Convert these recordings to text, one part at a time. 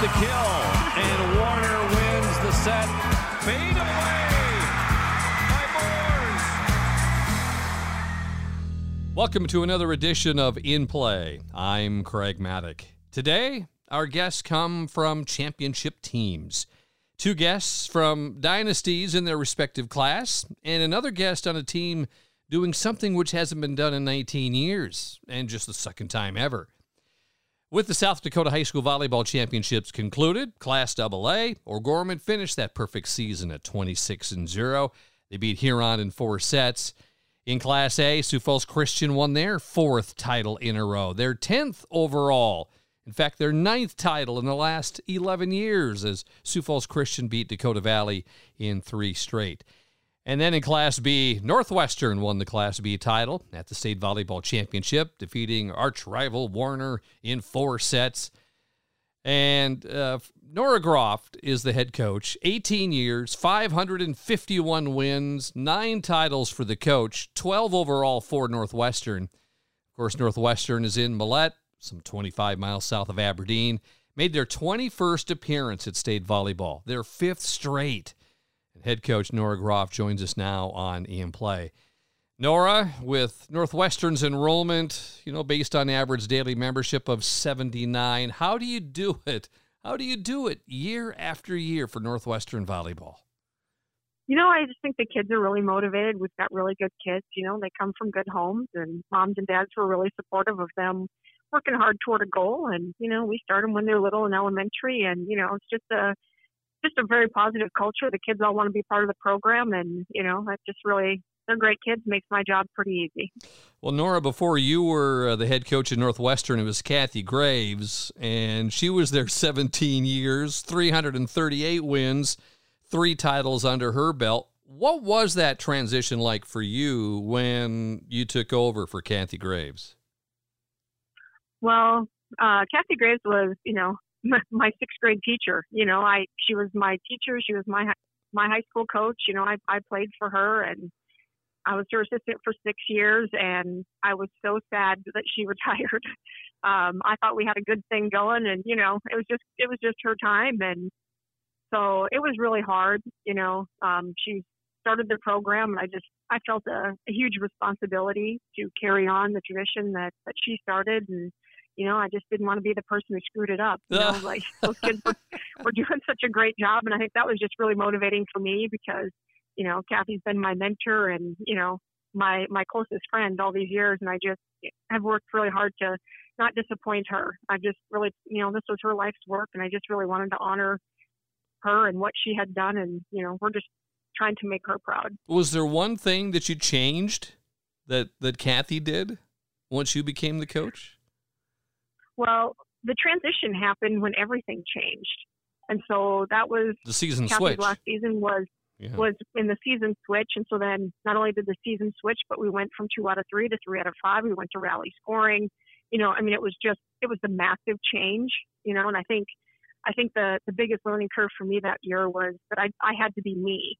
the kill, and Warner wins the set. Fade away by Moores. Welcome to another edition of In Play. I'm Craig Maddock. Today, our guests come from championship teams. Two guests from dynasties in their respective class, and another guest on a team doing something which hasn't been done in 19 years, and just the second time ever. With the South Dakota High School Volleyball Championships concluded, Class AA, O'Gorman finished that perfect season at 26 and 0. They beat Huron in four sets. In Class A, Sioux Falls Christian won their fourth title in a row, their 10th overall. In fact, their ninth title in the last 11 years as Sioux Falls Christian beat Dakota Valley in three straight. And then in Class B, Northwestern won the Class B title at the State Volleyball Championship, defeating arch rival Warner in four sets. And uh, Nora Groft is the head coach. 18 years, 551 wins, nine titles for the coach, 12 overall for Northwestern. Of course, Northwestern is in Mellette, some 25 miles south of Aberdeen. Made their 21st appearance at state volleyball, their fifth straight. Head coach Nora Groff joins us now on In Play. Nora, with Northwestern's enrollment, you know, based on average daily membership of 79, how do you do it? How do you do it year after year for Northwestern volleyball? You know, I just think the kids are really motivated. We've got really good kids. You know, they come from good homes, and moms and dads were really supportive of them working hard toward a goal. And you know, we start them when they're little in elementary, and you know, it's just a just a very positive culture. The kids all want to be part of the program, and you know that just really they're great kids. Makes my job pretty easy. Well, Nora, before you were uh, the head coach at Northwestern, it was Kathy Graves, and she was there 17 years, 338 wins, three titles under her belt. What was that transition like for you when you took over for Kathy Graves? Well, uh, Kathy Graves was, you know, my sixth grade teacher. You know, I she was my teacher. She was my my high school coach. You know, I I played for her and I was her assistant for six years, and I was so sad that she retired. Um, I thought we had a good thing going, and you know, it was just it was just her time, and so it was really hard. You know, um, she started the program, and I just I felt a, a huge responsibility to carry on the tradition that that she started, and you know, I just didn't want to be the person who screwed it up. You know, like those kids were, were doing such a great job, and I think that was just really motivating for me because, you know, Kathy's been my mentor and you know my my closest friend all these years, and I just have worked really hard to not disappoint her. I just really, you know, this was her life's work, and I just really wanted to honor her and what she had done, and you know, we're just trying to make her proud. Was there one thing that you changed that that Kathy did once you became the coach? Well, the transition happened when everything changed, and so that was the season Kathy's switch. last season was Yeah. was in the season switch, and so then not only did the season switch, but we went from two out of three to three out of five. We went to rally scoring. You know, I mean, it was just it was the massive change. You know, and I think I think the the biggest learning curve for me that year was that I I had to be me,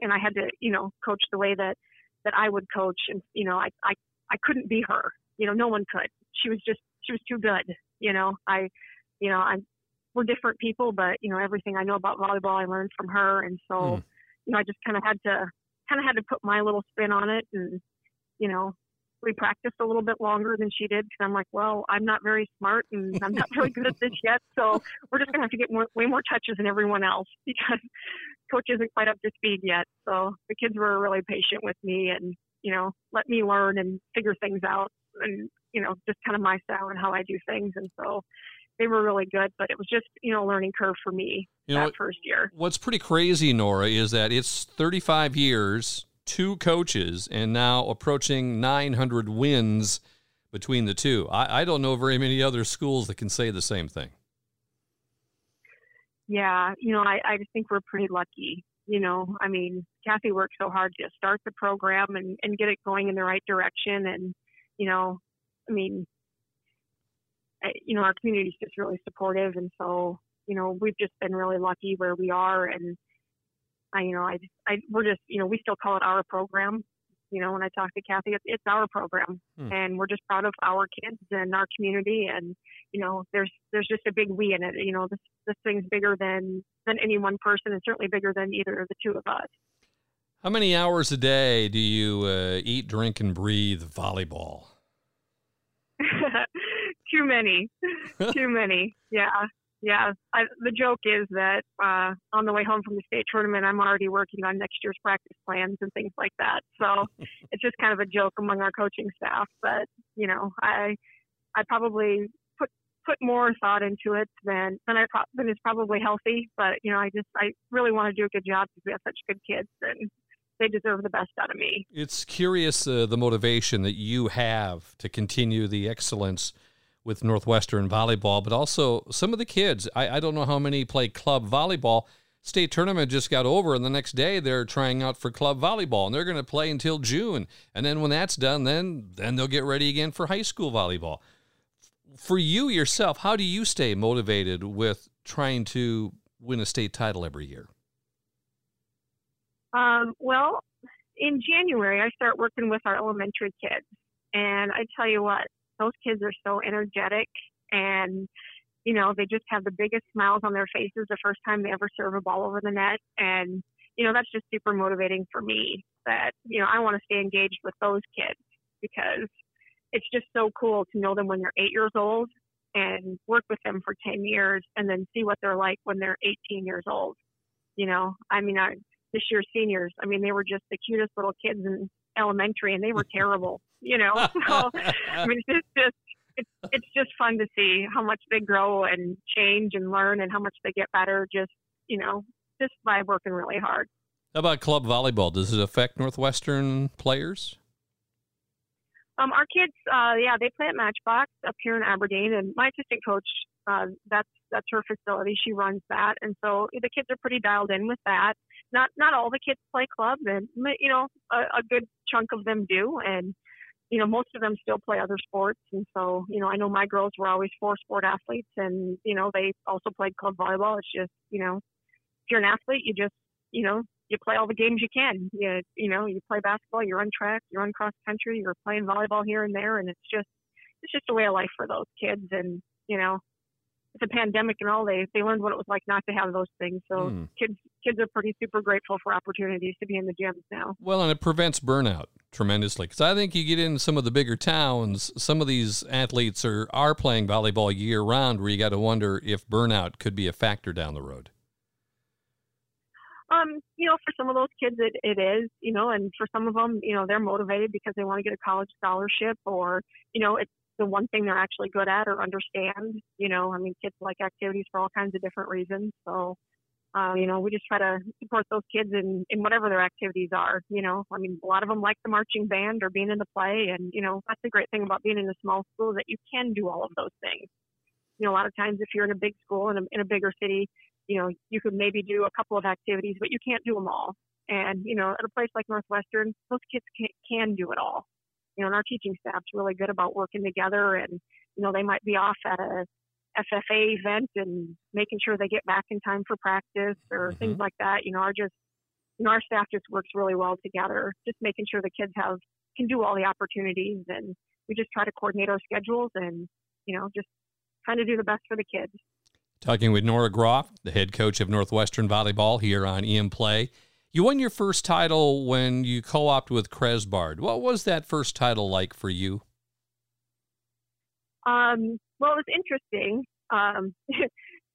and I had to you know coach the way that that I would coach, and you know I I I couldn't be her. You know, no one could. She was just was too good. You know, I you know I we're different people, but you know everything I know about volleyball I learned from her, and so Hmm. you know I just kind of had to kind of had to put my little spin on it, and you know we practiced a little bit longer than she did because I'm like, well, I'm not very smart and I'm not really good at this yet, so we're just gonna have to get more, way more touches than everyone else because coach isn't quite up to speed yet. So the kids were really patient with me and you know let me learn and figure things out and you know just kind of my style and how I do things, and so they were really good. But it was just you know a learning curve for me You that what- first year. What's pretty crazy, Nora, is that it's 35 years, two coaches, and now approaching 900 wins between the two. I, I don't know very many other schools that can say the same thing. Yeah, you know, I, I just think we're pretty lucky. You know, I mean, Kathy worked so hard to start the program and, and get it going in the right direction. And, you know, I mean, I, you know, our community is just really supportive. And so, you know, we've just been really lucky where we are. And I, you know, I, I, we're just, you know, we still call it our program. You know, when I talk to Kathy, it's, it's our program, Hmm. and we're just proud of our kids and our community. And you know, there's there's just a big we in it. You know, this this thing's bigger than than any one person, and certainly bigger than either of the two of us. How many hours a day do you uh, eat, drink, and breathe volleyball? Too many, too many. Yeah, yeah. I, the joke is that uh, on the way home from the state tournament, I'm already working on next year's practice plans and things like that. So it's just kind of a joke among our coaching staff. But you know, I I probably put put more thought into it than than I pro- than is probably healthy. But you know, I just I really want to do a good job because we have such good kids and they deserve the best out of me. It's curious uh, the motivation that you have to continue the excellence with Northwestern volleyball, but also some of the kids. I, I don't know how many play club volleyball. State tournament just got over, and the next day they're trying out for club volleyball, and they're going to play until June. And then when that's done, then then they'll get ready again for high school volleyball. For you yourself, how do you stay motivated with trying to win a state title every year? Um, well, in January, I start working with our elementary kids. And I tell you what, those kids are so energetic and, you know, they just have the biggest smiles on their faces the first time they ever serve a ball over the net. And, you know, that's just super motivating for me that, you know, I want to stay engaged with those kids because it's just so cool to know them when they're eight years old and work with them for 10 years and then see what they're like when they're 18 years old. You know, I mean, I, this year's seniors. I mean, they were just the cutest little kids in elementary, and they were terrible. You know, so I mean, it's just it's it's just fun to see how much they grow and change and learn, and how much they get better. Just you know, just by working really hard. How about club volleyball? Does it affect Northwestern players? Um, our kids, uh, yeah, they play at Matchbox up here in Aberdeen, and my assistant coach, uh, that's that's her facility. She runs that, and so the kids are pretty dialed in with that. Not not all the kids play club, and you know a, a good chunk of them do, and you know most of them still play other sports. And so you know I know my girls were always four sport athletes, and you know they also played club volleyball. It's just you know if you're an athlete, you just you know you play all the games you can. You you know you play basketball, you run track, you run cross country, you're playing volleyball here and there, and it's just it's just a way of life for those kids. And you know the pandemic and all, they they learned what it was like not to have those things. So hmm. kids kids are pretty super grateful for opportunities to be in the gyms now. Well, and it prevents burnout tremendously because I think you get in some of the bigger towns, some of these athletes are are playing volleyball year round, where you got to wonder if burnout could be a factor down the road. Um, you know, for some of those kids, it, it is, you know, and for some of them, you know, they're motivated because they want to get a college scholarship or, you know, it's the one thing they're actually good at or understand. You know, I mean, kids like activities for all kinds of different reasons. So, uh, you know, we just try to support those kids in, in whatever their activities are. You know, I mean, a lot of them like the marching band or being in the play. And, you know, that's the great thing about being in a small school that you can do all of those things. You know, a lot of times if you're in a big school in a, in a bigger city, you know, you could maybe do a couple of activities, but you can't do them all. And, you know, at a place like Northwestern, those kids can, can do it all you know, and our teaching staff's really good about working together and, you know, they might be off at a FFA event and making sure they get back in time for practice or mm-hmm. things like that. You know, our just, you know, our staff just works really well together, just making sure the kids have, can do all the opportunities and we just try to coordinate our schedules and, you know, just trying to do the best for the kids. Talking with Nora Groff, the head coach of Northwestern Volleyball here on In Play. You won your first title when you co-opted with Cresbard. What was that first title like for you? Um, well, it was interesting. Um,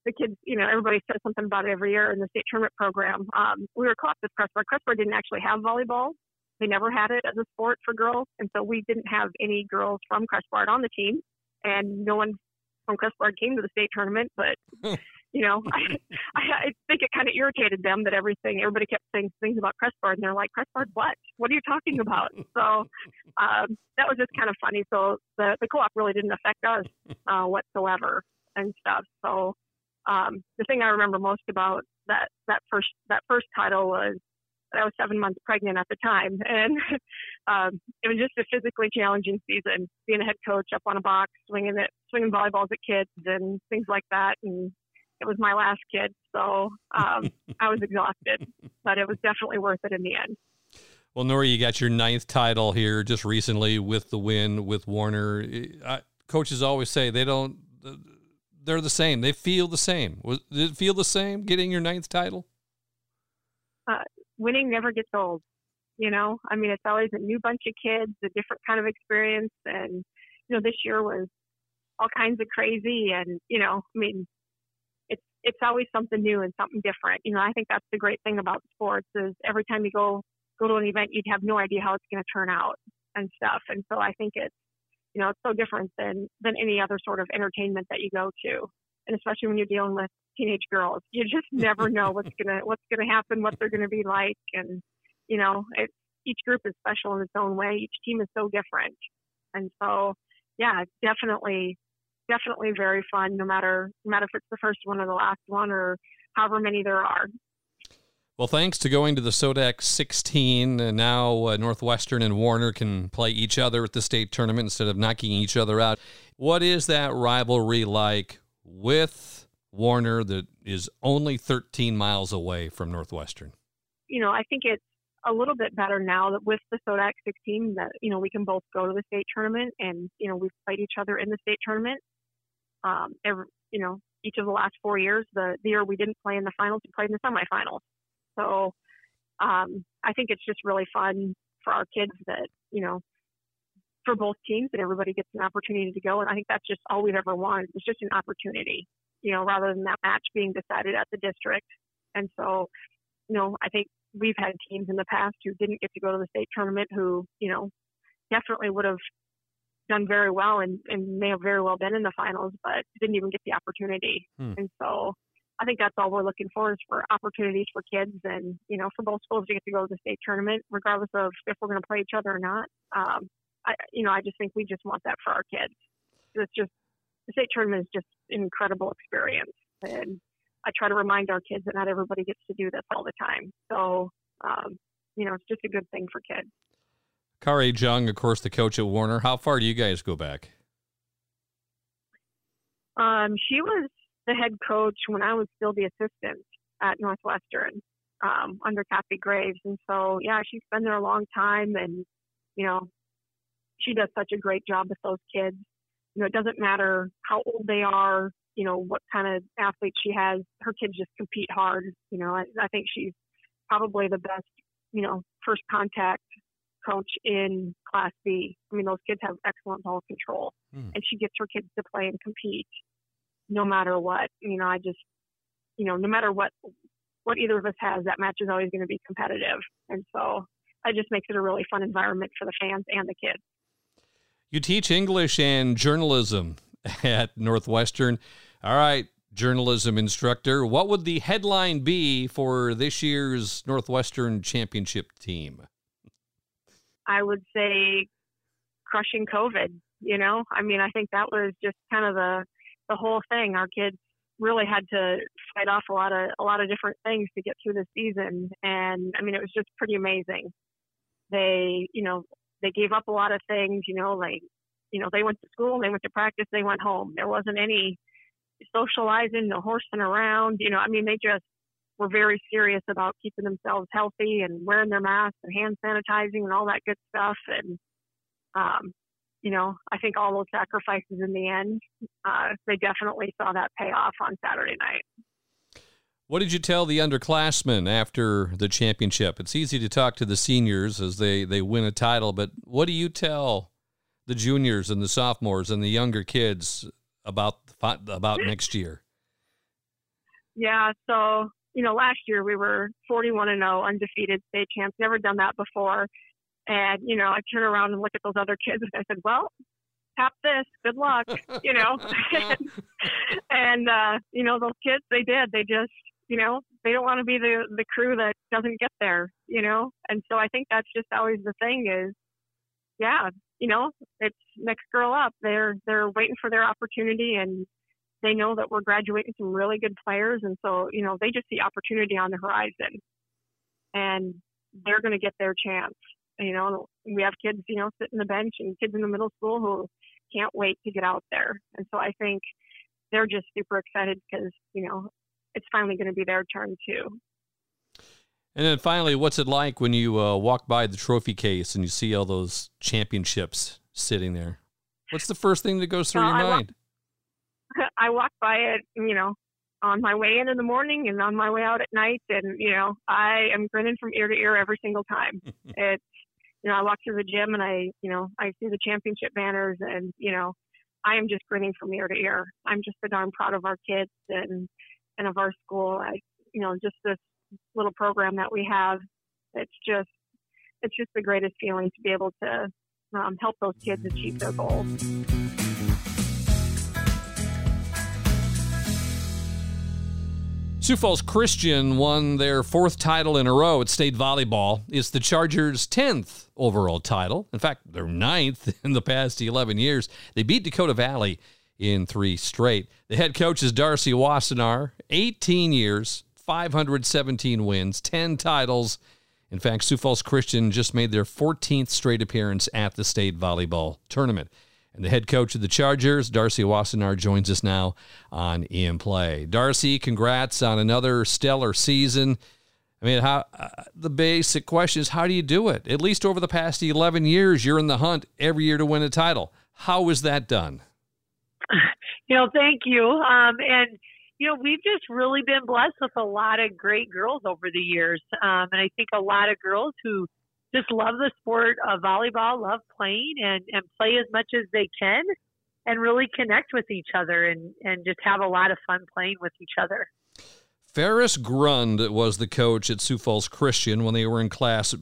the kids, you know, everybody says something about it every year in the state tournament program. Um, we were co-opted with Cresbard. Cresbard didn't actually have volleyball. They never had it as a sport for girls, and so we didn't have any girls from Cresbard on the team, and no one from Cresbard came to the state tournament. But you know, I, I think it kind of irritated them that everything, everybody kept saying things about Cresbard, and they're like, Cresbard, what? What are you talking about? so um, that was just kind of funny. So the, the co-op really didn't affect us uh, whatsoever and stuff. So um, the thing I remember most about that that first that first title was I was seven months pregnant at the time, and um, it was just a physically challenging season. Being a head coach up on a box, swinging it, swinging volleyballs at kids, and things like that, and it was my last kid, so um, I was exhausted, but it was definitely worth it in the end. Well, Nora, you got your ninth title here just recently with the win with Warner. I, coaches always say they don't they're the same. They feel the same. Was, did it feel the same getting your ninth title? Uh, winning never gets old. You know, I mean, it's always a new bunch of kids, a different kind of experience, and you know, this year was all kinds of crazy, and you know, I mean, it's always something new and something different. You know, I think that's the great thing about sports is every time you go go to an event, you'd have no idea how it's going to turn out and stuff. And so I think it's you know, it's so different than than any other sort of entertainment that you go to, and especially when you're dealing with teenage girls, you just never know what's gonna what's gonna happen, what they're gonna be like, and you know, it, each group is special in its own way. Each team is so different, and so yeah, definitely, definitely very fun. No matter no matter if it's the first one or the last one or however many there are. Well, thanks to going to the SoDak 16, uh, now uh, Northwestern and Warner can play each other at the state tournament instead of knocking each other out. What is that rivalry like with Warner that is only 13 miles away from Northwestern? You know, I think it's a little bit better now that with the SoDak 16 that, you know, we can both go to the state tournament and, you know, we've played each other in the state tournament. Um, every, you know, each of the last four years, the, the year we didn't play in the finals, we played in the semifinals. So um, I think it's just really fun for our kids that, you know, for both teams that everybody gets an opportunity to go. And I think that's just all we've ever wanted. It's just an opportunity, you know, rather than that match being decided at the district. And so, you know, I think we've had teams in the past who didn't get to go to the state tournament who, you know, definitely would have done very well and, and may have very well been in the finals, but didn't even get the opportunity. Hmm. And so I think that's all we're looking for is for opportunities for kids and, you know, for both schools to get to go to the state tournament, regardless of if we're going to play each other or not. Um, I, you know, I just think we just want that for our kids. It's just, the state tournament is just an incredible experience. And I try to remind our kids that not everybody gets to do this all the time. So, um, you know, it's just a good thing for kids. Kari Jung, of course, the coach at Warner. How far do you guys go back? Um, she was the head coach when I was still the assistant at Northwestern um, under Kathy Graves. And so, yeah, she's been there a long time and, you know, she does such a great job with those kids. You know, it doesn't matter how old they are, you know, what kind of athlete she has. Her kids just compete hard. You know, I, I think she's probably the best, you know, first contact coach in Class B. I mean, those kids have excellent ball control, mm. and she gets her kids to play and compete no matter what. You know, I just, you know, no matter what what either of us has, that match is always going to be competitive, and so it just makes it a really fun environment for the fans and the kids. You teach English and journalism at Northwestern. All right, journalism instructor. What would the headline be for this year's Northwestern championship team? I would say crushing COVID. You know, I mean, I think that was just kind of the the whole thing. Our kids really had to fight off a lot of a lot of different things to get through the season, and I mean it was just pretty amazing. They, you know, they gave up a lot of things. You know, like you know they went to school, they went to practice, they went home. There wasn't any socializing, no horsing around. You know, I mean they just were very serious about keeping themselves healthy and wearing their masks and hand sanitizing and all that good stuff. And um, you know, I think all those sacrifices in the end, uh, they definitely saw that pay off on Saturday night. What did you tell the underclassmen after the championship? It's easy to talk to the seniors as they, they win a title, but what do you tell the juniors and the sophomores and the younger kids about about next year? Yeah, so you know, last year we were 41 and 0, undefeated state champs. Never done that before. And, you know, I turn around and look at those other kids and I said, well, tap this, good luck, you know. and, and uh, you know, those kids, they did. They just, you know, they don't want to be the the crew that doesn't get there, you know. And so I think that's just always the thing is, yeah, you know, it's next girl up. They're they're waiting for their opportunity and they know that we're graduating some really good players and so, you know, they just see opportunity on the horizon. And they're going to get their chance. You know, we have kids, you know, sitting the bench and kids in the middle school who can't wait to get out there. And so I think they're just super excited because, you know, it's finally going to be their turn too. And then finally, what's it like when you uh, walk by the trophy case and you see all those championships sitting there? What's the first thing that goes through uh, your I mind? I walk by it, you know, on my way in in the morning and on my way out at night, and you know, I am grinning from ear to ear every single time. it's, you know, I walk through the gym and I, you know, I see the championship banners, and you know, I am just grinning from ear to ear. I'm just so darn proud of our kids and and of our school. I, you know, just this little program that we have. It's just, it's just the greatest feeling to be able to um, help those kids achieve their goals. Sioux Falls Christian won their fourth title in a row at state volleyball. It's the Chargers' 10th overall title. In fact, their ninth in the past 11 years. They beat Dakota Valley in three straight. The head coach is Darcy Wassenaar, 18 years, 517 wins, 10 titles. In fact, Sioux Falls Christian just made their 14th straight appearance at the state volleyball tournament. And the head coach of the Chargers, Darcy Wassenaar, joins us now on In Play. Darcy, congrats on another stellar season. I mean, how uh, the basic question is, how do you do it? At least over the past 11 years, you're in the hunt every year to win a title. How is that done? You know, thank you. Um, and you know, we've just really been blessed with a lot of great girls over the years. Um, and I think a lot of girls who just love the sport of volleyball, love playing and, and play as much as they can and really connect with each other and, and just have a lot of fun playing with each other. Ferris Grund was the coach at Sioux Falls Christian when they were in Class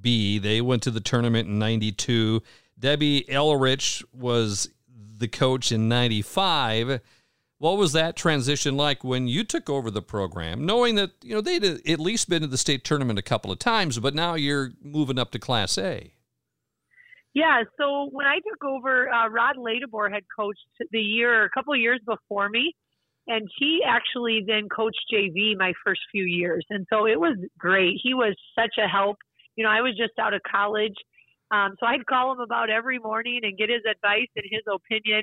B. They went to the tournament in 92. Debbie Elrich was the coach in 95. What was that transition like when you took over the program, knowing that you know they'd at least been to the state tournament a couple of times, but now you're moving up to Class A? Yeah, so when I took over, uh, Rod Ladebor had coached the year, a couple of years before me, and he actually then coached JV my first few years, and so it was great. He was such a help. You know, I was just out of college, um, so I'd call him about every morning and get his advice and his opinion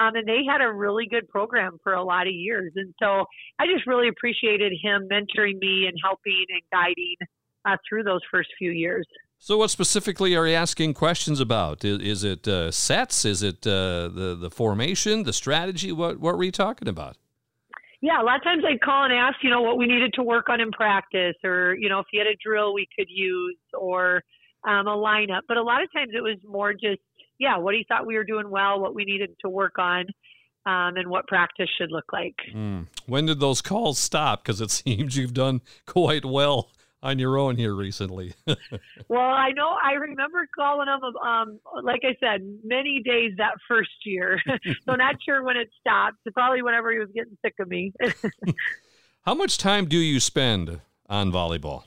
um, and they had a really good program for a lot of years. And so I just really appreciated him mentoring me and helping and guiding uh, through those first few years. So, what specifically are you asking questions about? Is, is it uh, sets? Is it uh, the the formation, the strategy? What what were you talking about? Yeah, a lot of times I'd call and ask, you know, what we needed to work on in practice, or you know, if you had a drill we could use, or um, a lineup. But a lot of times it was more just yeah, what he thought we were doing well, what we needed to work on, um, and what practice should look like. Mm. When did those calls stop? Because it seems you've done quite well on your own here recently. well, I know I remember calling him, um, like I said, many days that first year. so not sure when it stopped. Probably whenever he was getting sick of me. How much time do you spend on volleyball?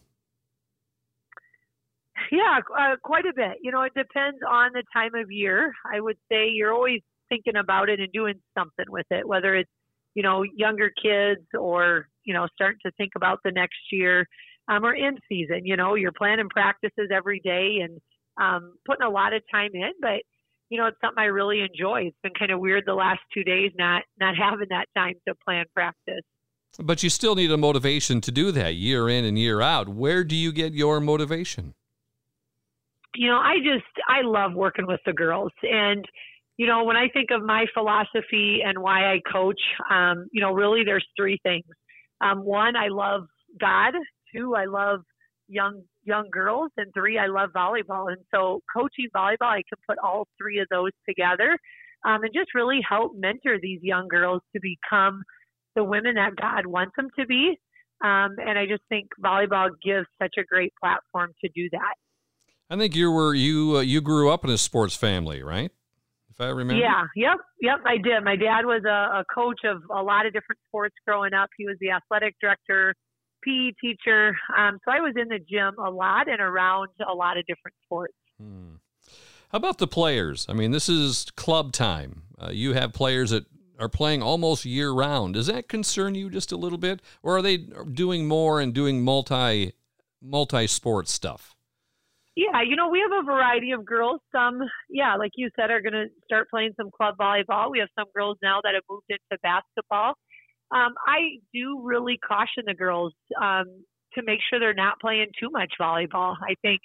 Yeah, uh, quite a bit. You know, it depends on the time of year. I would say you're always thinking about it and doing something with it, whether it's, you know, younger kids or, you know, starting to think about the next year um, or in season. You know, you're planning practices every day and um, putting a lot of time in, but you know, it's something I really enjoy. It's been kind of weird the last two days not not having that time to plan practice. But you still need a motivation to do that year in and year out. Where do you get your motivation? You know, I just I love working with the girls, and you know, when I think of my philosophy and why I coach, um, you know, really there's three things. Um, one, I love God. Two, I love young young girls, and three, I love volleyball. And so, coaching volleyball, I can put all three of those together, um, and just really help mentor these young girls to become the women that God wants them to be. Um, and I just think volleyball gives such a great platform to do that. I think you were you uh, you grew up in a sports family, right? If I remember. Yeah. Yep. Yep. I did. My dad was a, a coach of a lot of different sports growing up. He was the athletic director, PE teacher. Um, so I was in the gym a lot and around a lot of different sports. Hmm. How about the players? I mean, this is club time. Uh, you have players that are playing almost year round. Does that concern you just a little bit, or are they doing more and doing multi multi sport stuff? Yeah, you know, we have a variety of girls. Some, yeah, like you said, are going to start playing some club volleyball. We have some girls now that have moved into basketball. Um, I do really caution the girls um, to make sure they're not playing too much volleyball. I think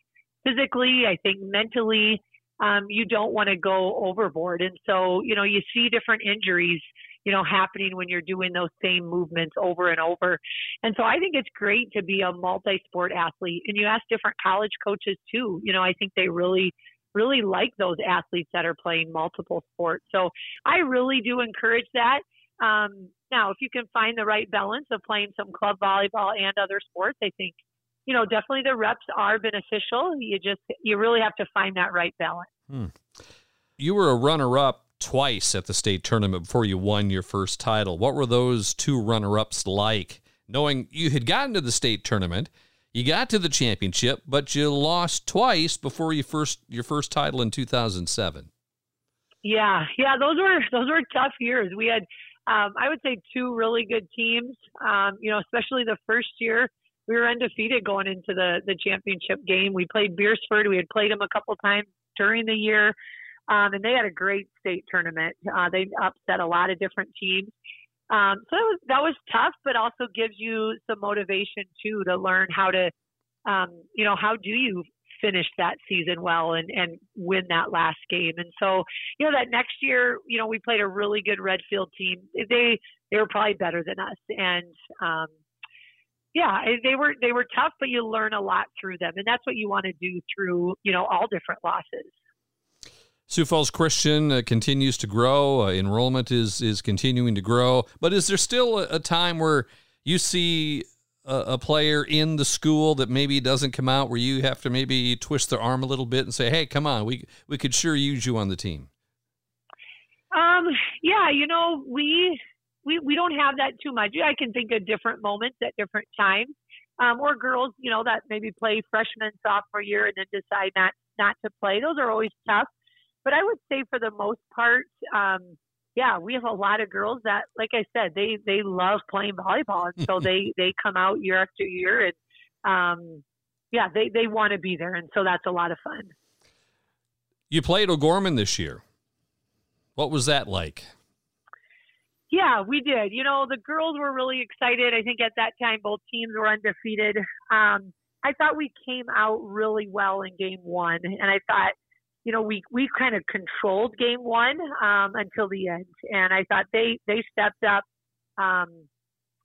physically, I think mentally, um, you don't want to go overboard. And so, you know, you see different injuries, you know, happening when you're doing those same movements over and over. And so I think it's great to be a multi-sport athlete. And you ask different college coaches too. You know, I think they really really like those athletes that are playing multiple sports. So I really do encourage that. Um, now, if you can find the right balance of playing some club volleyball and other sports, I think, you know, definitely the reps are beneficial. You just, you really have to find that right balance. Hmm. You were a runner up twice at the state tournament before you won your first title. What were those two runner ups like? Knowing you had gotten to the state tournament, you got to the championship, but you lost twice before you first your first title in 2007. Yeah, yeah, those were those were tough years. We had, um, I would say, two really good teams. Um, you know, especially the first year, we were undefeated going into the the championship game. We played Beresford. We had played them a couple times during the year, um, and they had a great state tournament. Uh, they upset a lot of different teams. Um, so that was, that was tough, but also gives you some motivation too to learn how to, um, you know, how do you finish that season well and, and win that last game. And so, you know, that next year, you know, we played a really good Redfield team. They they were probably better than us, and um, yeah, they were they were tough, but you learn a lot through them, and that's what you want to do through you know all different losses. Sioux Falls Christian uh, continues to grow. Uh, enrollment is is continuing to grow. But is there still a, a time where you see a, a, player in the school that maybe doesn't come out, where you have to maybe twist their arm a little bit and say, "Hey, come on, we we could sure use you on the team." Um. Yeah. You know, we we we don't have that too much. I can think of different moments at different times. Um, or girls, you know, that maybe play freshman, sophomore year and then decide not not to play. Those are always tough. But I would say for the most part, um, yeah, we have a lot of girls that, like I said, they they love playing volleyball, and so they they come out year after year, and um, yeah, they they want to be there, and so that's a lot of fun. You played O'Gorman this year. What was that like? Yeah, we did. You know, the girls were really excited. I think at that time both teams were undefeated. Um, I thought we came out really well in game one, and I thought you know, we we kind of controlled game one um, until the end, and I thought they they stepped up. Um,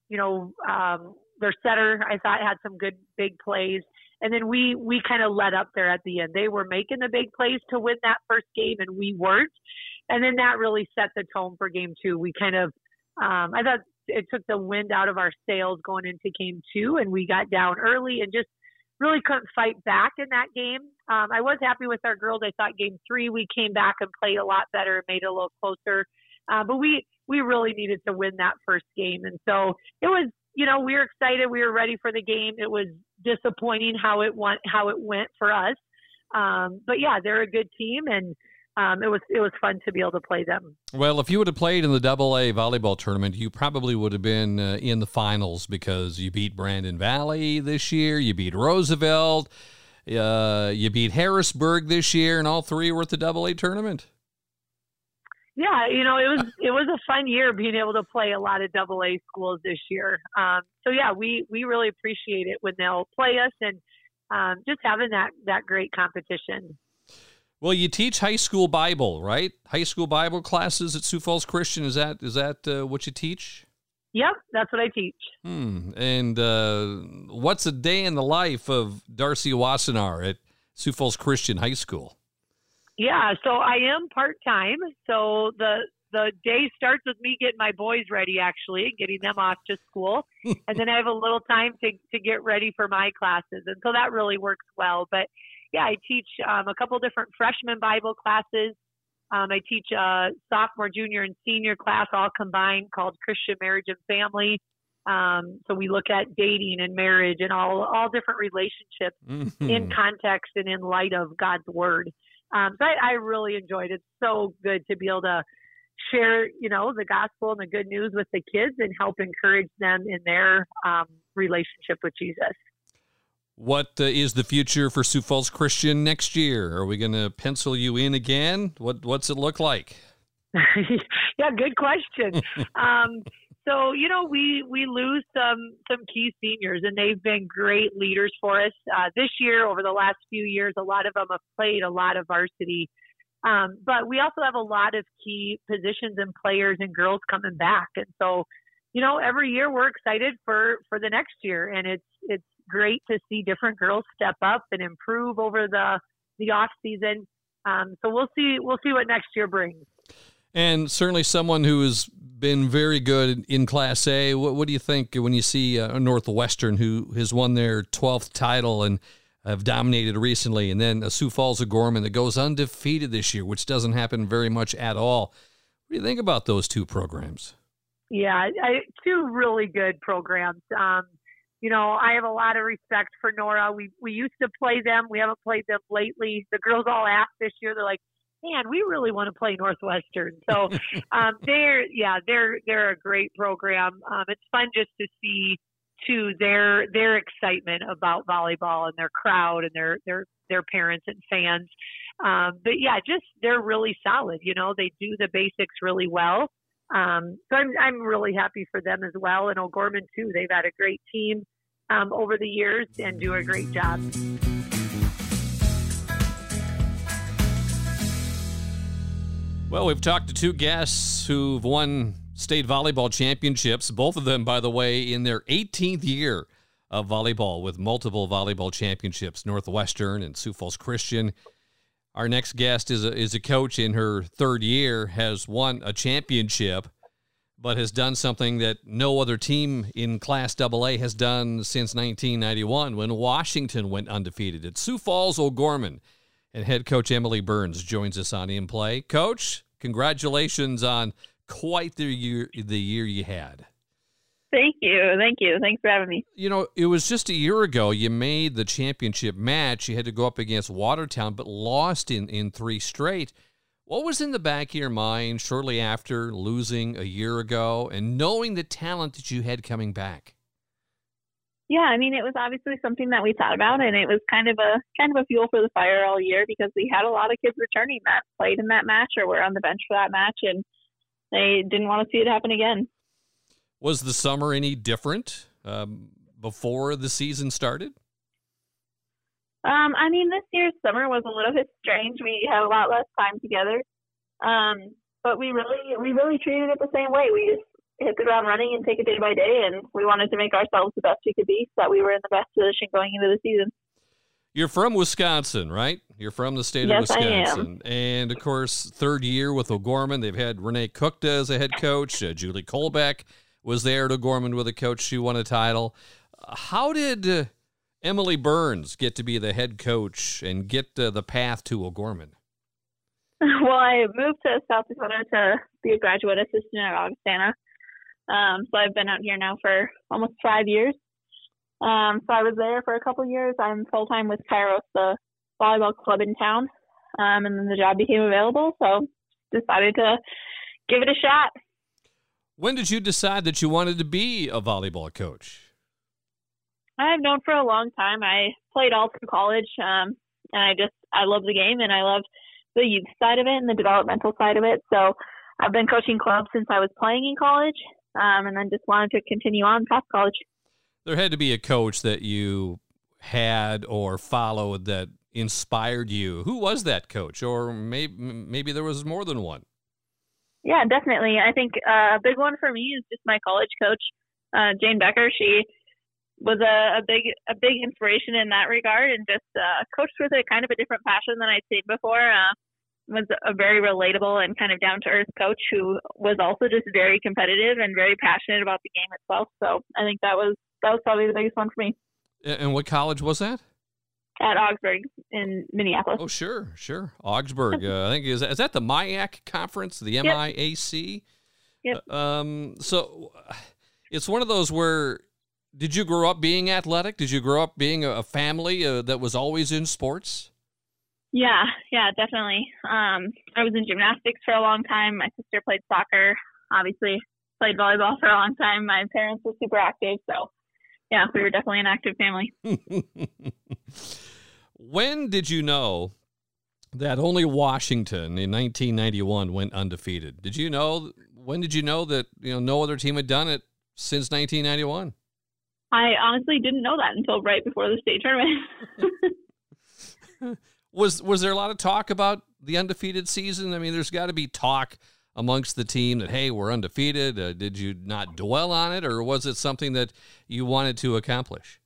you know, um, their setter I thought had some good big plays, and then we we kind of let up there at the end. They were making the big plays to win that first game, and we weren't. And then that really set the tone for game two. We kind of, um, I thought it took the wind out of our sails going into game two, and we got down early and just really couldn't fight back in that game. Um, I was happy with our girls. I thought game three we came back and played a lot better and made it a little closer. Uh, but we we really needed to win that first game, and so it was. You know, we were excited. We were ready for the game. It was disappointing how it went how it went for us. Um, but yeah, they're a good team, and um, it was it was fun to be able to play them. Well, if you would have played in the Double A volleyball tournament, you probably would have been uh, in the finals because you beat Brandon Valley this year, you beat Roosevelt, uh, you beat Harrisburg this year, and all three were at the Double A tournament. Yeah, you know it was it was a fun year being able to play a lot of Double A schools this year. Um, so yeah, we we really appreciate it when they'll play us and um, just having that that great competition. Well, you teach high school Bible, right? High school Bible classes at Sioux Falls Christian. Is that is that uh, what you teach? Yep, that's what I teach. Hmm. And uh, what's a day in the life of Darcy Wassenaar at Sioux Falls Christian High School? Yeah, so I am part time. So the the day starts with me getting my boys ready, actually, getting them off to school, and then I have a little time to to get ready for my classes, and so that really works well. But yeah, I teach um, a couple different freshman Bible classes. Um, I teach a sophomore, junior, and senior class all combined called Christian Marriage and Family. Um, so we look at dating and marriage and all all different relationships mm-hmm. in context and in light of God's Word. Um, so I, I really enjoyed it. It's so good to be able to share, you know, the gospel and the good news with the kids and help encourage them in their um, relationship with Jesus. What uh, is the future for Sioux Falls Christian next year? Are we going to pencil you in again? What What's it look like? yeah, good question. um, so you know, we we lose some some key seniors, and they've been great leaders for us uh, this year. Over the last few years, a lot of them have played a lot of varsity Um, but we also have a lot of key positions and players and girls coming back, and so you know every year we're excited for for the next year, and it's it's great to see different girls step up and improve over the the off season. Um, so we'll see we'll see what next year brings. And certainly someone who has been very good in Class A. What, what do you think when you see uh, Northwestern, who has won their 12th title and have dominated recently, and then a Sioux Falls O'Gorman that goes undefeated this year, which doesn't happen very much at all. What do you think about those two programs? Yeah, I, two really good programs. Um, you know, I have a lot of respect for Nora. We we used to play them. We haven't played them lately. The girls all asked this year. They're like, man, we really want to play Northwestern. So um, they're yeah, they're they're a great program. Um, it's fun just to see to their their excitement about volleyball and their crowd and their their their parents and fans. Um, but yeah, just they're really solid. You know, they do the basics really well. Um, so I'm I'm really happy for them as well, and O'Gorman too. They've had a great team um, over the years and do a great job. Well, we've talked to two guests who've won state volleyball championships, both of them, by the way, in their 18th year of volleyball with multiple volleyball championships, Northwestern and Sioux Falls Christian. Our next guest is a, is a coach in her third year, has won a championship, but has done something that no other team in Class AA has done since 1991 when Washington went undefeated. It's Sioux Falls O'Gorman and head coach Emily Burns joins us on In Play. Coach, congratulations on quite the year the year you had. Thank you. Thank you. Thanks for having me. You know, it was just a year ago you made the championship match. You had to go up against Watertown, but lost in, in three straight. What was in the back of your mind shortly after losing a year ago and knowing the talent that you had coming back? Yeah, I mean, it was obviously something that we thought about, and it was kind of a kind of a fuel for the fire all year because we had a lot of kids returning that played in that match or were on the bench for that match, and they didn't want to see it happen again. Was the summer any different um, before the season started? Um, I mean, this year's summer was a little bit strange. We had a lot less time together, um, but we really we really treated it the same way. We just hit the ground running and take it day by day. And we wanted to make ourselves the best we could be so that we were in the best position going into the season. You're from Wisconsin, right? You're from the state yes, of Wisconsin. I am. And of course, third year with O'Gorman. They've had Renee Cookta as a head coach. Uh, Julie Colbeck was there at Gorman with a coach. She won a title. How did uh, Emily Burns get to be the head coach and get uh, the path to O'Gorman? Well, I moved to South Dakota to be a graduate assistant at Augustana um, so I've been out here now for almost five years. Um, so I was there for a couple years. I'm full time with Kairos, the volleyball club in town. Um, and then the job became available, so decided to give it a shot. When did you decide that you wanted to be a volleyball coach? I've known for a long time. I played all through college, um, and I just I love the game and I love the youth side of it and the developmental side of it. So I've been coaching clubs since I was playing in college, um, and then just wanted to continue on past college. There had to be a coach that you had or followed that inspired you. Who was that coach, or maybe maybe there was more than one? Yeah, definitely. I think uh, a big one for me is just my college coach, uh, Jane Becker. She was a, a, big a big inspiration in that regard, and just uh, coached with a kind of a different passion than I'd seen before. Uh, was a very relatable and kind of down to earth coach who was also just very competitive and very passionate about the game itself. So I think that was that was probably the biggest one for me. And what college was that? At Augsburg in Minneapolis. Oh, sure, sure. Augsburg. uh, I think is is that the MIAC conference, the yep. MIAC? Yep. Uh, um. So it's one of those where. Did you grow up being athletic? Did you grow up being a family uh, that was always in sports? Yeah, yeah, definitely. Um, I was in gymnastics for a long time. My sister played soccer, obviously played volleyball for a long time. My parents were super active, so yeah, we were definitely an active family. when did you know that only Washington in 1991 went undefeated? Did you know when did you know that you know no other team had done it since 1991? I honestly didn't know that until right before the state tournament. was was there a lot of talk about the undefeated season? I mean, there's got to be talk amongst the team that hey, we're undefeated. Uh, did you not dwell on it, or was it something that you wanted to accomplish?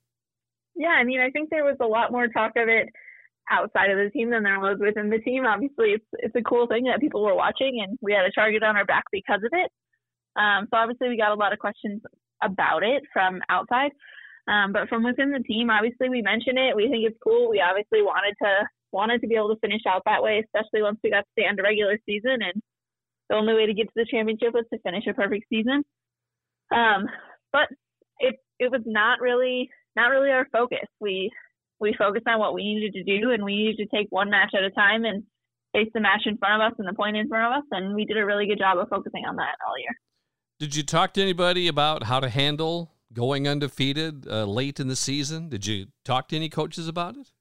Yeah, I mean, I think there was a lot more talk of it outside of the team than there was within the team. Obviously, it's it's a cool thing that people were watching, and we had a target on our back because of it. Um, so obviously, we got a lot of questions about it from outside. Um, but from within the team, obviously we mentioned it. We think it's cool. We obviously wanted to wanted to be able to finish out that way, especially once we got to the end of regular season. And the only way to get to the championship was to finish a perfect season. Um, but it it was not really not really our focus. We we focused on what we needed to do, and we needed to take one match at a time and face the match in front of us and the point in front of us. And we did a really good job of focusing on that all year. Did you talk to anybody about how to handle going undefeated uh, late in the season? Did you talk to any coaches about it?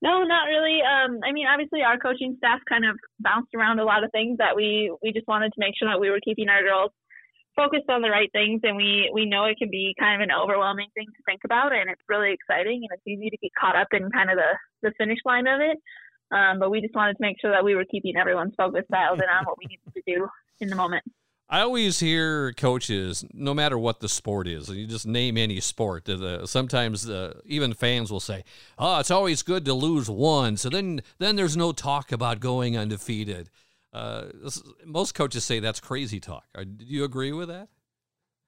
No, not really. Um, I mean, obviously, our coaching staff kind of bounced around a lot of things that we we just wanted to make sure that we were keeping our girls focused on the right things. And we we know it can be kind of an overwhelming thing to think about, and it's really exciting, and it's easy to get caught up in kind of the the finish line of it. Um, but we just wanted to make sure that we were keeping everyone's focus dialed in on what we needed to do in the moment. I always hear coaches, no matter what the sport is, you just name any sport. Uh, sometimes uh, even fans will say, "Oh, it's always good to lose one." So then, then there's no talk about going undefeated. Uh, most coaches say that's crazy talk. Do you agree with that?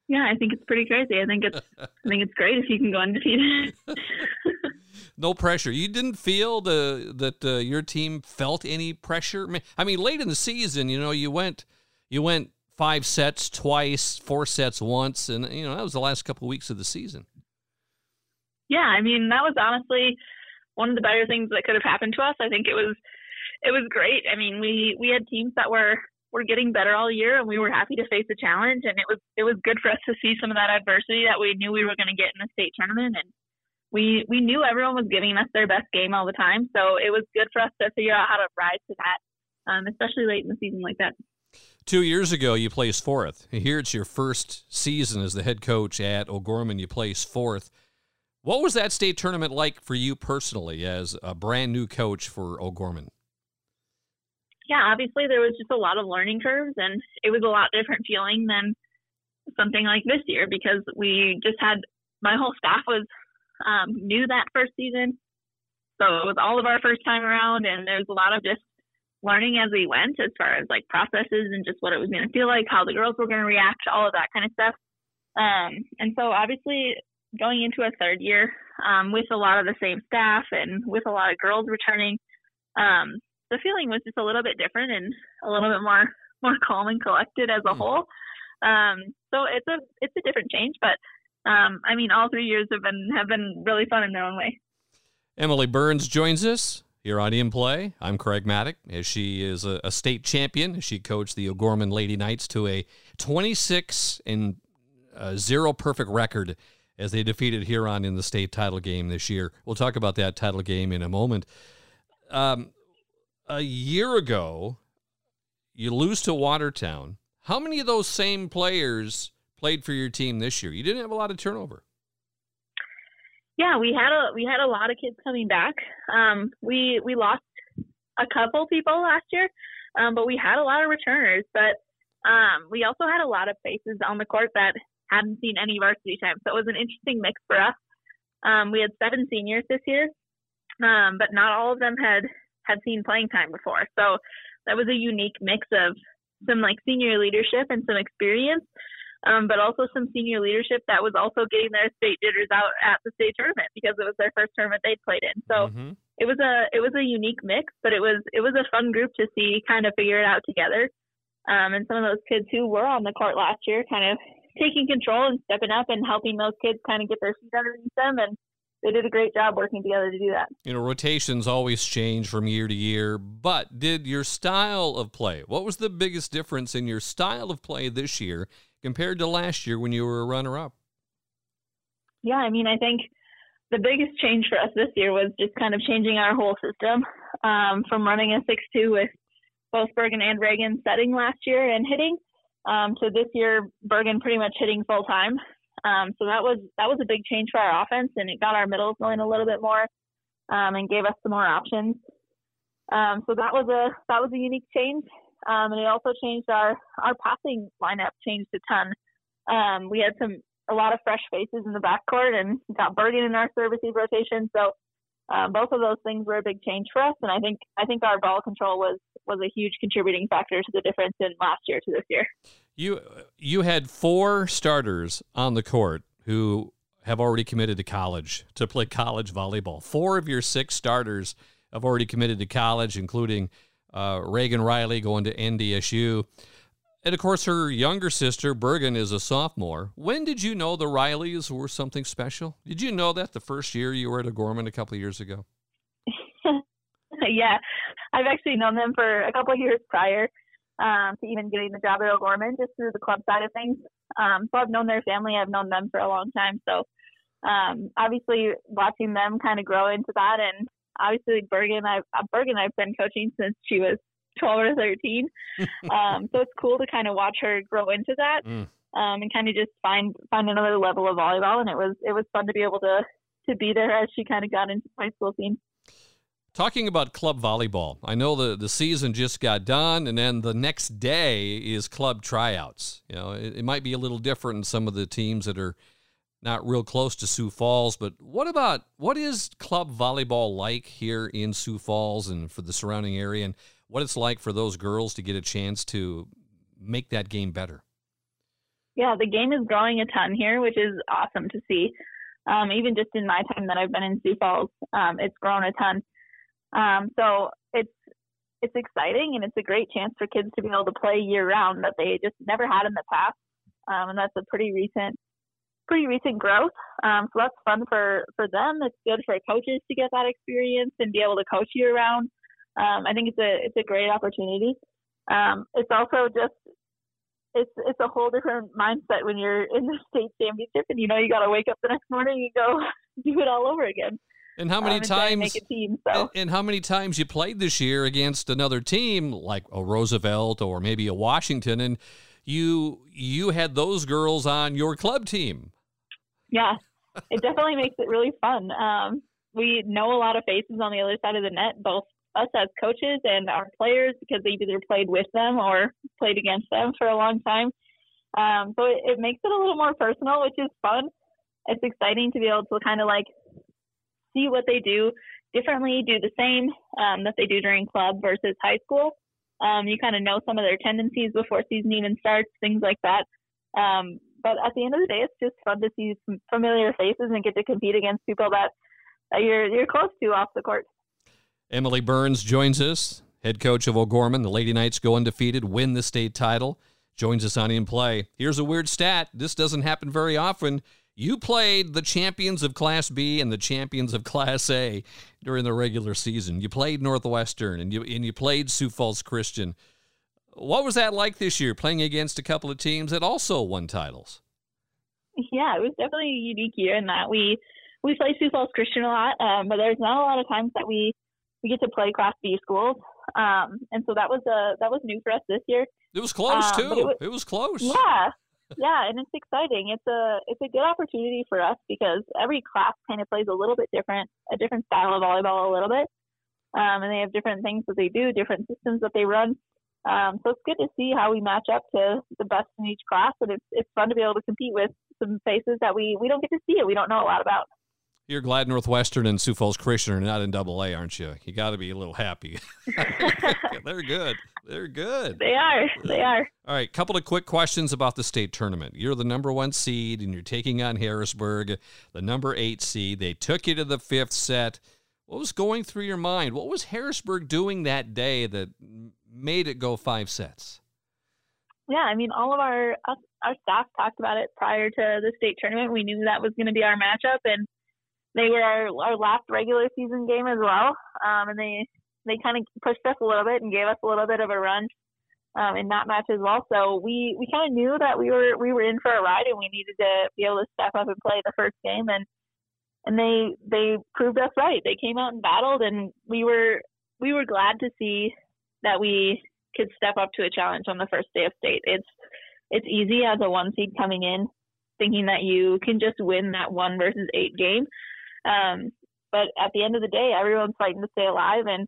Yeah, I think it's pretty crazy. I think it's I think it's great if you can go undefeated. no pressure. You didn't feel the that uh, your team felt any pressure. I mean, late in the season, you know, you went you went five sets twice, four sets once, and you know that was the last couple of weeks of the season. Yeah, I mean that was honestly one of the better things that could have happened to us. I think it was it was great. I mean, we we had teams that were were getting better all year, and we were happy to face the challenge. And it was it was good for us to see some of that adversity that we knew we were going to get in the state tournament, and we we knew everyone was giving us their best game all the time. So it was good for us to figure out how to rise to that, um, especially late in the season like that. Two years ago, you placed fourth. Here it's your first season as the head coach at O'Gorman. You placed fourth. What was that state tournament like for you personally as a brand new coach for O'Gorman? Yeah, obviously there was just a lot of learning curves, and it was a lot different feeling than something like this year because we just had my whole staff was um, new that first season, so it was all of our first time around, and there's a lot of just learning as we went as far as like processes and just what it was going to feel like, how the girls were going to react, all of that kind of stuff. Um, and so obviously going into a third year um, with a lot of the same staff and with a lot of girls returning, um, the feeling was just a little bit different and a little bit more more calm and collected as a hmm. whole. Um, so it's a it's a different change, but um, I mean all three years have been have been really fun in their own way. Emily Burns joins us here on In Play. I'm Craig Maddock. As she is a, a, state champion, she coached the O'Gorman Lady Knights to a 26 and uh, zero perfect record as they defeated Huron in the state title game this year. We'll talk about that title game in a moment. Um, a year ago, you lose to Watertown. How many of those same players played for your team this year? You didn't have a lot of turnover yeah, we had a we had a lot of kids coming back. Um, we we lost a couple people last year, um, but we had a lot of returners. But um, we also had a lot of faces on the court that hadn't seen any varsity time, so it was an interesting mix for us. Um, we had seven seniors this year, um, but not all of them had had seen playing time before. So that was a unique mix of some like senior leadership and some experience um, but also some senior leadership that was also getting their state jitters out at the state tournament because it was their first tournament they'd played in. So mm-hmm. it was a it was a unique mix, but it was it was a fun group to see kind of figure it out together. Um, and some of those kids who were on the court last year kind of taking control and stepping up and helping those kids kind of get their feet underneath them and they did a great job working together to do that. You know, rotations always change from year to year, but did your style of play, what was the biggest difference in your style of play this year compared to last year when you were a runner up? Yeah, I mean, I think the biggest change for us this year was just kind of changing our whole system um, from running a 6 2 with both Bergen and Reagan setting last year and hitting um, to this year, Bergen pretty much hitting full time. Um, so that was that was a big change for our offense, and it got our middles going a little bit more um, and gave us some more options. Um, so that was a that was a unique change, um, and it also changed our our passing lineup changed a ton. Um, we had some a lot of fresh faces in the backcourt and got Bergen in our service rotation. So um, both of those things were a big change for us, and I think I think our ball control was was a huge contributing factor to the difference in last year to this year. You you had four starters on the court who have already committed to college to play college volleyball. Four of your six starters have already committed to college, including uh, Reagan Riley going to NDSU. And of course, her younger sister, Bergen, is a sophomore. When did you know the Rileys were something special? Did you know that the first year you were at Gorman a couple years ago? yeah, I've actually known them for a couple of years prior um, to even getting the job at O'Gorman, just through the club side of things. Um, so I've known their family. I've known them for a long time. So um, obviously, watching them kind of grow into that, and obviously Bergen, I've uh, Bergen, I've been coaching since she was 12 or 13. um, so it's cool to kind of watch her grow into that mm. um, and kind of just find find another level of volleyball. And it was it was fun to be able to to be there as she kind of got into high school scene. Talking about club volleyball, I know the, the season just got done, and then the next day is club tryouts. You know, it, it might be a little different in some of the teams that are not real close to Sioux Falls, but what about what is club volleyball like here in Sioux Falls and for the surrounding area? And what it's like for those girls to get a chance to make that game better. Yeah, the game is growing a ton here, which is awesome to see. Um, even just in my time that I've been in Sioux Falls, um, it's grown a ton. Um, so it's it's exciting and it's a great chance for kids to be able to play year round that they just never had in the past, um, and that's a pretty recent pretty recent growth. Um, so that's fun for for them. It's good for coaches to get that experience and be able to coach year round um, I think it's a it's a great opportunity. Um, it's also just it's it's a whole different mindset when you're in the state championship and you know you got to wake up the next morning and go do it all over again. And how many um, times? Team, so. and, and, how many times you played this year against another team like a Roosevelt or maybe a Washington, and you you had those girls on your club team. Yeah, it definitely makes it really fun. Um, we know a lot of faces on the other side of the net, both us as coaches and our players because they've either played with them or played against them for a long time. Um, so it, it makes it a little more personal, which is fun. It's exciting to be able to kind of like see what they do differently, do the same um, that they do during club versus high school. Um, you kind of know some of their tendencies before season even starts, things like that. Um, but at the end of the day, it's just fun to see familiar faces and get to compete against people that, that you're you're close to off the court. Emily Burns joins us, head coach of O'Gorman. The Lady Knights go undefeated, win the state title. Joins us on In Play. Here's a weird stat. This doesn't happen very often. You played the champions of Class B and the champions of Class A during the regular season. You played Northwestern and you and you played Sioux Falls Christian. What was that like this year, playing against a couple of teams that also won titles? Yeah, it was definitely a unique year in that we we play Sioux Falls Christian a lot, um, but there's not a lot of times that we we get to play Class B schools, um, and so that was a that was new for us this year. It was close um, too. It was, it was, close. Yeah, yeah, and it's exciting. It's a it's a good opportunity for us because every class kind of plays a little bit different, a different style of volleyball, a little bit, um, and they have different things that they do, different systems that they run. Um, so it's good to see how we match up to the best in each class, and it's it's fun to be able to compete with some faces that we we don't get to see it, we don't know a lot about. You're glad Northwestern and Sioux Falls Christian are not in Double A, aren't you? You got to be a little happy. They're good. They're good. They are. They are. All right. Couple of quick questions about the state tournament. You're the number one seed, and you're taking on Harrisburg, the number eight seed. They took you to the fifth set. What was going through your mind? What was Harrisburg doing that day that made it go five sets? Yeah, I mean, all of our our staff talked about it prior to the state tournament. We knew that was going to be our matchup, and they were our, our last regular season game as well, um, and they they kind of pushed us a little bit and gave us a little bit of a run um, in that match as well. So we we kind of knew that we were we were in for a ride and we needed to be able to step up and play the first game and and they they proved us right. They came out and battled and we were we were glad to see that we could step up to a challenge on the first day of state. It's it's easy as a one seed coming in thinking that you can just win that one versus eight game um, but at the end of the day, everyone's fighting to stay alive, and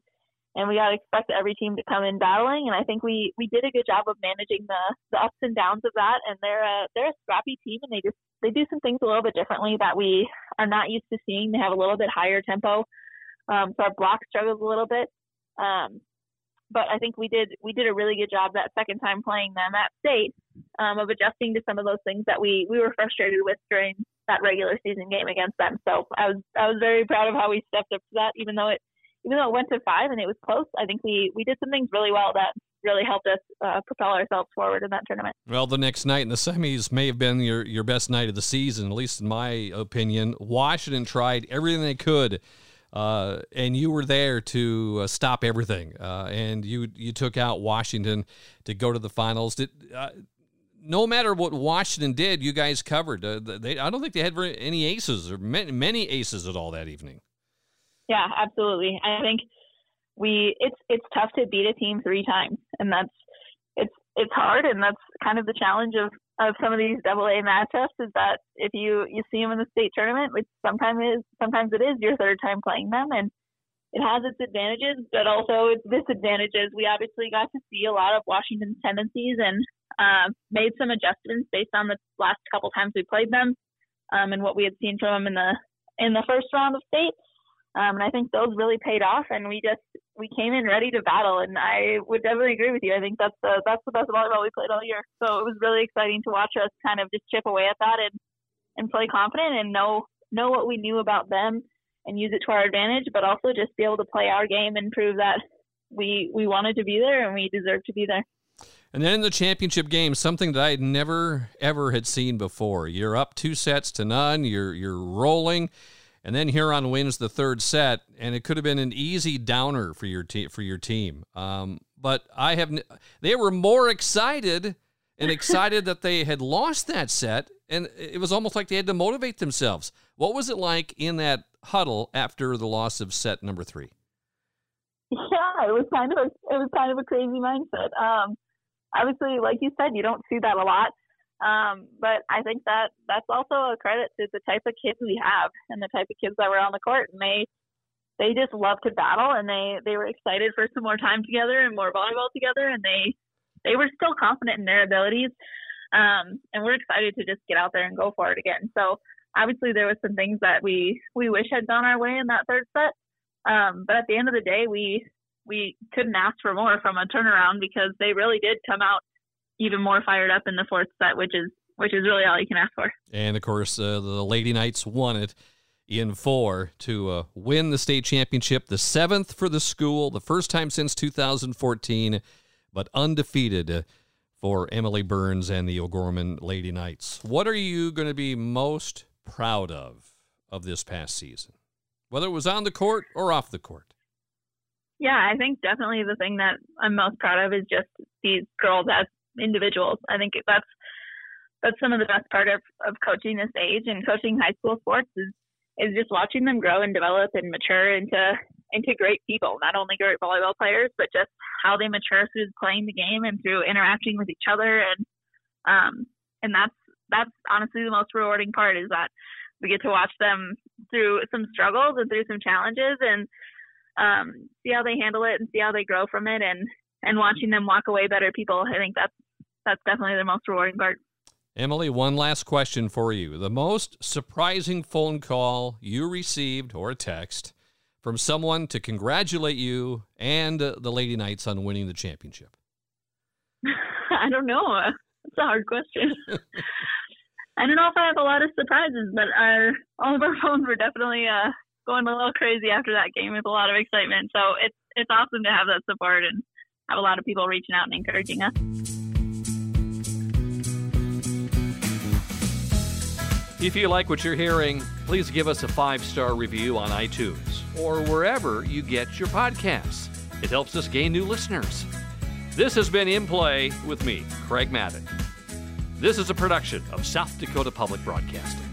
and we got to expect every team to come in battling. And I think we we did a good job of managing the the ups and downs of that. And they're a they're a scrappy team, and they just they do some things a little bit differently that we are not used to seeing. They have a little bit higher tempo, um, so our block struggles a little bit. Um, but I think we did we did a really good job that second time playing them at state um, of adjusting to some of those things that we we were frustrated with during that regular season game against them. So I was I was very proud of how we stepped up to that, even though it even though it went to five and it was close. I think we we did some things really well that really helped us uh, propel ourselves forward in that tournament. Well, the next night in the semis may have been your your best night of the season, at least in my opinion. Washington tried everything they could uh, and you were there to uh, stop everything, uh, and you you took out Washington to go to the finals. Did uh, no matter what Washington did, you guys covered. Uh, they, I don't think they had any aces or many, many aces at all that evening. Yeah, absolutely. I think we it's it's tough to beat a team three times, and that's it's it's hard, and that's kind of the challenge of of some of these double A matchups is that if you you see them in the state tournament, which sometimes is sometimes it is your third time playing them, and it has its advantages, but also its disadvantages. We obviously got to see a lot of Washington's tendencies and uh, made some adjustments based on the last couple times we played them, um, and what we had seen from them in the in the first round of state. Um, and I think those really paid off, and we just we came in ready to battle. And I would definitely agree with you. I think that's the that's the best volleyball we played all year. So it was really exciting to watch us kind of just chip away at that and and play confident and know know what we knew about them and use it to our advantage, but also just be able to play our game and prove that we we wanted to be there and we deserve to be there. And then in the championship game, something that I never ever had seen before. You're up two sets to none. You're you're rolling and then Huron wins the third set, and it could have been an easy downer for your team. For your team, um, but I have they were more excited and excited that they had lost that set, and it was almost like they had to motivate themselves. What was it like in that huddle after the loss of set number three? Yeah, it was kind of a it was kind of a crazy mindset. Um, obviously, like you said, you don't see that a lot. Um, but I think that that's also a credit to the type of kids we have and the type of kids that were on the court. And they they just love to battle, and they they were excited for some more time together and more volleyball together, and they they were still confident in their abilities. Um, and we're excited to just get out there and go for it again. So obviously there was some things that we we wish had gone our way in that third set. Um, but at the end of the day, we we couldn't ask for more from a turnaround because they really did come out even more fired up in the fourth set, which is which is really all you can ask for. And of course, uh, the Lady Knights won it in four to uh, win the state championship, the seventh for the school, the first time since 2014, but undefeated uh, for Emily Burns and the O'Gorman Lady Knights. What are you going to be most proud of of this past season, whether it was on the court or off the court? Yeah, I think definitely the thing that I'm most proud of is just these girls as individuals. I think that's that's some of the best part of, of coaching this age and coaching high school sports is is just watching them grow and develop and mature into into great people, not only great volleyball players, but just how they mature through playing the game and through interacting with each other and um and that's that's honestly the most rewarding part is that we get to watch them through some struggles and through some challenges and um see how they handle it and see how they grow from it and and watching them walk away better people, I think that's that's definitely the most rewarding part. Emily, one last question for you. The most surprising phone call you received or a text from someone to congratulate you and the Lady Knights on winning the championship? I don't know. That's a hard question. I don't know if I have a lot of surprises, but our all of our phones were definitely uh, going a little crazy after that game with a lot of excitement. So it's it's awesome to have that support and have a lot of people reaching out and encouraging us. If you like what you're hearing, please give us a five star review on iTunes or wherever you get your podcasts. It helps us gain new listeners. This has been In Play with me, Craig Maddock. This is a production of South Dakota Public Broadcasting.